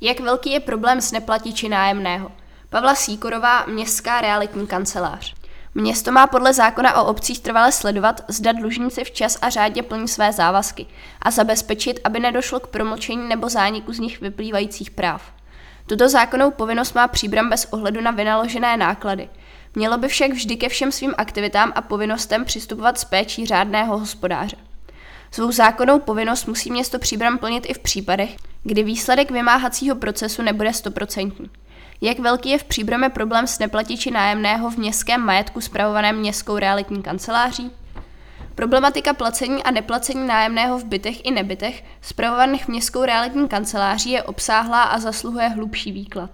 Jak velký je problém s neplatiči nájemného? Pavla Síkorová, Městská realitní kancelář. Město má podle zákona o obcích trvale sledovat, zda dlužníci včas a řádně plní své závazky a zabezpečit, aby nedošlo k promlčení nebo zániku z nich vyplývajících práv. Tuto zákonnou povinnost má příbram bez ohledu na vynaložené náklady. Mělo by však vždy ke všem svým aktivitám a povinnostem přistupovat s péčí řádného hospodáře. Svou zákonnou povinnost musí město příbram plnit i v případech, kdy výsledek vymáhacího procesu nebude stoprocentní. Jak velký je v příbrame problém s neplatiči nájemného v městském majetku spravovaném městskou realitní kanceláří? Problematika placení a neplacení nájemného v bytech i nebytech spravovaných městskou realitní kanceláří je obsáhlá a zasluhuje hlubší výklad.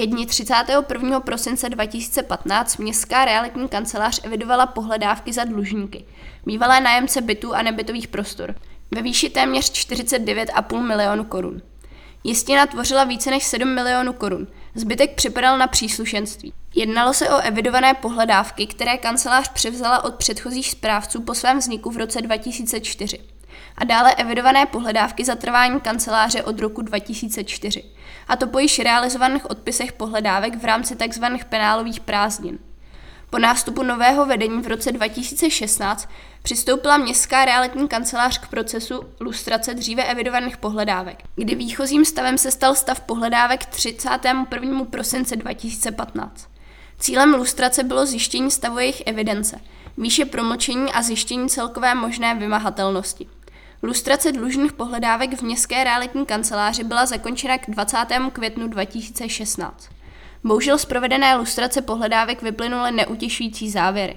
Ke dni 31. prosince 2015 Městská realitní kancelář evidovala pohledávky za dlužníky, bývalé nájemce bytů a nebytových prostor, ve výši téměř 49,5 milionu korun. Jistina tvořila více než 7 milionů korun, zbytek připadal na příslušenství. Jednalo se o evidované pohledávky, které kancelář převzala od předchozích správců po svém vzniku v roce 2004 a dále evidované pohledávky za trvání kanceláře od roku 2004, a to po již realizovaných odpisech pohledávek v rámci tzv. penálových prázdnin. Po nástupu nového vedení v roce 2016 přistoupila Městská realitní kancelář k procesu lustrace dříve evidovaných pohledávek, kdy výchozím stavem se stal stav pohledávek 31. prosince 2015. Cílem lustrace bylo zjištění stavu jejich evidence, výše promlčení a zjištění celkové možné vymahatelnosti. Lustrace dlužných pohledávek v Městské realitní kanceláři byla zakončena k 20. květnu 2016. Bohužel z provedené lustrace pohledávek vyplynuly neutěšující závěry.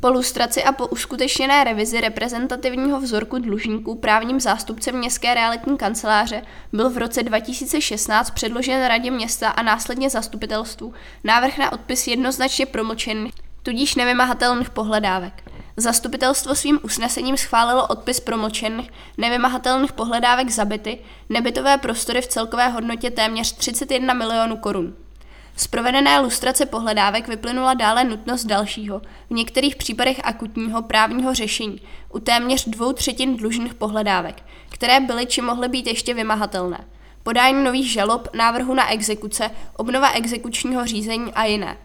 Po lustraci a po uskutečněné revizi reprezentativního vzorku dlužníků právním zástupcem Městské realitní kanceláře byl v roce 2016 předložen Radě města a následně zastupitelstvu návrh na odpis jednoznačně promlčených, tudíž nevymahatelných pohledávek. Zastupitelstvo svým usnesením schválilo odpis promlčených, nevymahatelných pohledávek za byty, nebytové prostory v celkové hodnotě téměř 31 milionů korun. Z provedené lustrace pohledávek vyplynula dále nutnost dalšího, v některých případech akutního právního řešení, u téměř dvou třetin dlužných pohledávek, které byly či mohly být ještě vymahatelné. Podání nových žalob, návrhu na exekuce, obnova exekučního řízení a jiné.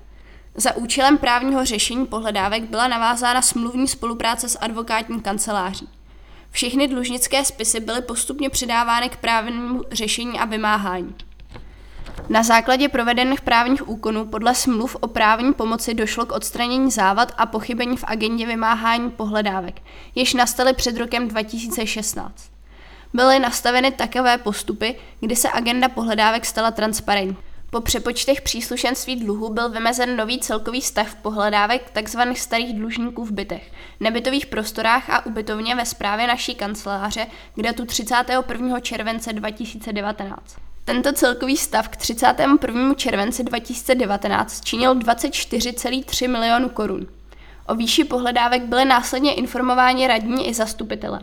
Za účelem právního řešení pohledávek byla navázána smluvní spolupráce s advokátní kanceláří. Všechny dlužnické spisy byly postupně předávány k právnímu řešení a vymáhání. Na základě provedených právních úkonů podle smluv o právní pomoci došlo k odstranění závad a pochybení v agendě vymáhání pohledávek, jež nastaly před rokem 2016. Byly nastaveny takové postupy, kdy se agenda pohledávek stala transparentní. Po přepočtech příslušenství dluhu byl vymezen nový celkový stav pohledávek tzv. starých dlužníků v bytech, nebytových prostorách a ubytovně ve správě naší kanceláře k datu 31. července 2019. Tento celkový stav k 31. červenci 2019 činil 24,3 milionu korun. O výši pohledávek byly následně informováni radní i zastupitele.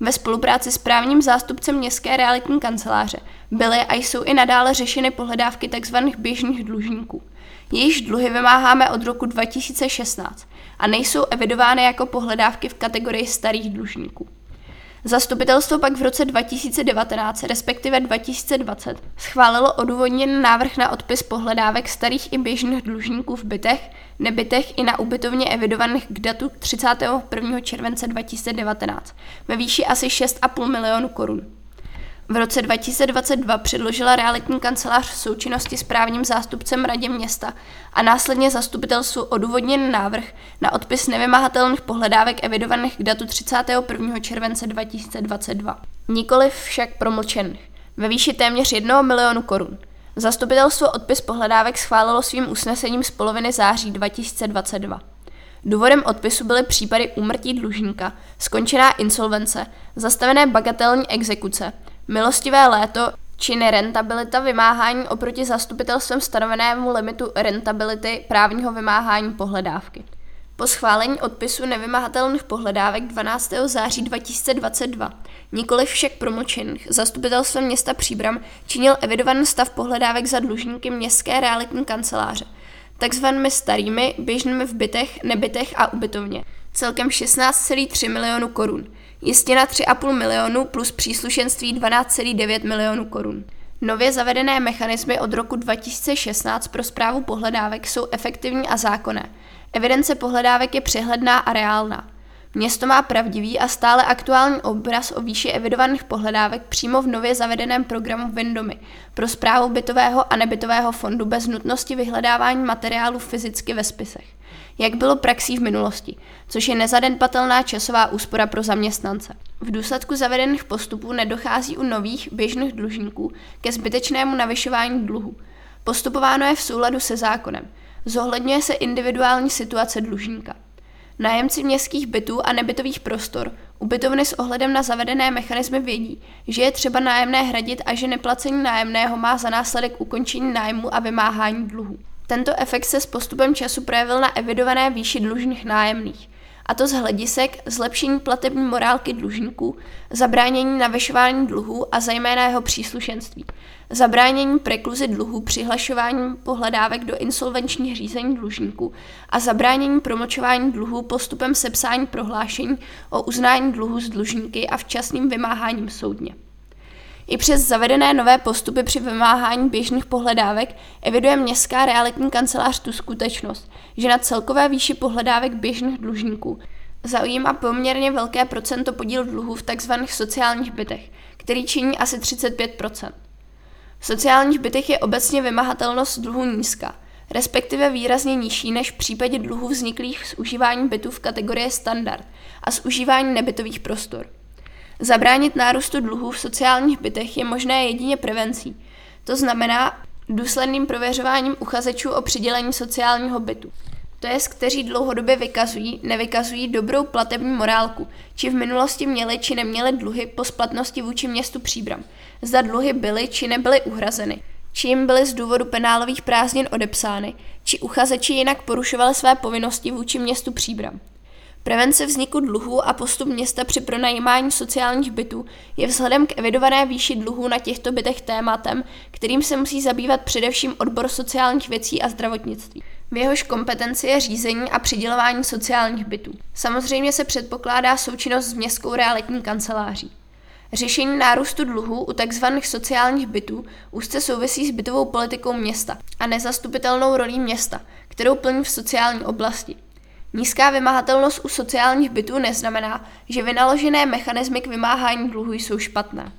Ve spolupráci s právním zástupcem Městské realitní kanceláře byly a jsou i nadále řešeny pohledávky tzv. běžných dlužníků. Jejichž dluhy vymáháme od roku 2016 a nejsou evidovány jako pohledávky v kategorii starých dlužníků. Zastupitelstvo pak v roce 2019, respektive 2020, schválilo odůvodněný návrh na odpis pohledávek starých i běžných dlužníků v bytech, nebytech i na ubytovně evidovaných k datu 31. července 2019 ve výši asi 6,5 milionu korun. V roce 2022 předložila realitní kancelář v součinnosti s právním zástupcem radě města a následně zastupitelstvu odůvodněn návrh na odpis nevymahatelných pohledávek evidovaných k datu 31. července 2022. Nikoliv však promlčených, ve výši téměř 1 milionu korun. Zastupitelstvo odpis pohledávek schválilo svým usnesením z poloviny září 2022. Důvodem odpisu byly případy úmrtí dlužníka, skončená insolvence, zastavené bagatelní exekuce, Milostivé léto či nerentabilita vymáhání oproti zastupitelstvem stanovenému limitu rentability právního vymáhání pohledávky. Po schválení odpisu nevymahatelných pohledávek 12. září 2022, nikoli však promlčených, zastupitelstvo města Příbram činil evidovaný stav pohledávek za dlužníky městské realitní kanceláře, takzvanými starými, běžnými v bytech, nebytech a ubytovně, celkem 16,3 milionů korun – Jistina 3,5 milionu plus příslušenství 12,9 milionů korun. Nově zavedené mechanismy od roku 2016 pro zprávu pohledávek jsou efektivní a zákonné. Evidence pohledávek je přehledná a reálná. Město má pravdivý a stále aktuální obraz o výši evidovaných pohledávek přímo v nově zavedeném programu Vendomy pro zprávu bytového a nebytového fondu bez nutnosti vyhledávání materiálu fyzicky ve spisech, jak bylo praxí v minulosti, což je nezanedbatelná časová úspora pro zaměstnance. V důsledku zavedených postupů nedochází u nových běžných dlužníků ke zbytečnému navyšování dluhu. Postupováno je v souladu se zákonem. Zohledňuje se individuální situace dlužníka. Nájemci městských bytů a nebytových prostor ubytovny s ohledem na zavedené mechanismy vědí, že je třeba nájemné hradit a že neplacení nájemného má za následek ukončení nájmu a vymáhání dluhu. Tento efekt se s postupem času projevil na evidované výši dlužných nájemných a to z hledisek zlepšení platební morálky dlužníků, zabránění navyšování dluhů a zejména jeho příslušenství, zabránění prekluzi dluhů přihlašováním pohledávek do insolvenčních řízení dlužníků a zabránění promočování dluhů postupem sepsání prohlášení o uznání dluhu z dlužníky a včasným vymáháním soudně. I přes zavedené nové postupy při vymáhání běžných pohledávek eviduje městská realitní kancelář tu skutečnost, že na celkové výši pohledávek běžných dlužníků zaujímá poměrně velké procento podíl dluhů v tzv. sociálních bytech, který činí asi 35 V sociálních bytech je obecně vymahatelnost dluhu nízká, respektive výrazně nižší než v případě dluhů vzniklých z užívání bytů v kategorii standard a z užívání nebytových prostor. Zabránit nárůstu dluhů v sociálních bytech je možné jedině prevencí. To znamená důsledným prověřováním uchazečů o přidělení sociálního bytu. To je, kteří dlouhodobě vykazují, nevykazují dobrou platební morálku, či v minulosti měli či neměli dluhy po splatnosti vůči městu Příbram. Zda dluhy byly či nebyly uhrazeny, či jim byly z důvodu penálových prázdnin odepsány, či uchazeči jinak porušovali své povinnosti vůči městu Příbram. Prevence vzniku dluhů a postup města při pronajímání sociálních bytů je vzhledem k evidované výši dluhů na těchto bytech tématem, kterým se musí zabývat především odbor sociálních věcí a zdravotnictví. V jehož kompetenci je řízení a přidělování sociálních bytů. Samozřejmě se předpokládá součinnost s městskou realitní kanceláří. Řešení nárůstu dluhů u tzv. sociálních bytů úzce souvisí s bytovou politikou města a nezastupitelnou rolí města, kterou plní v sociální oblasti. Nízká vymahatelnost u sociálních bytů neznamená, že vynaložené mechanismy k vymáhání dluhu jsou špatné.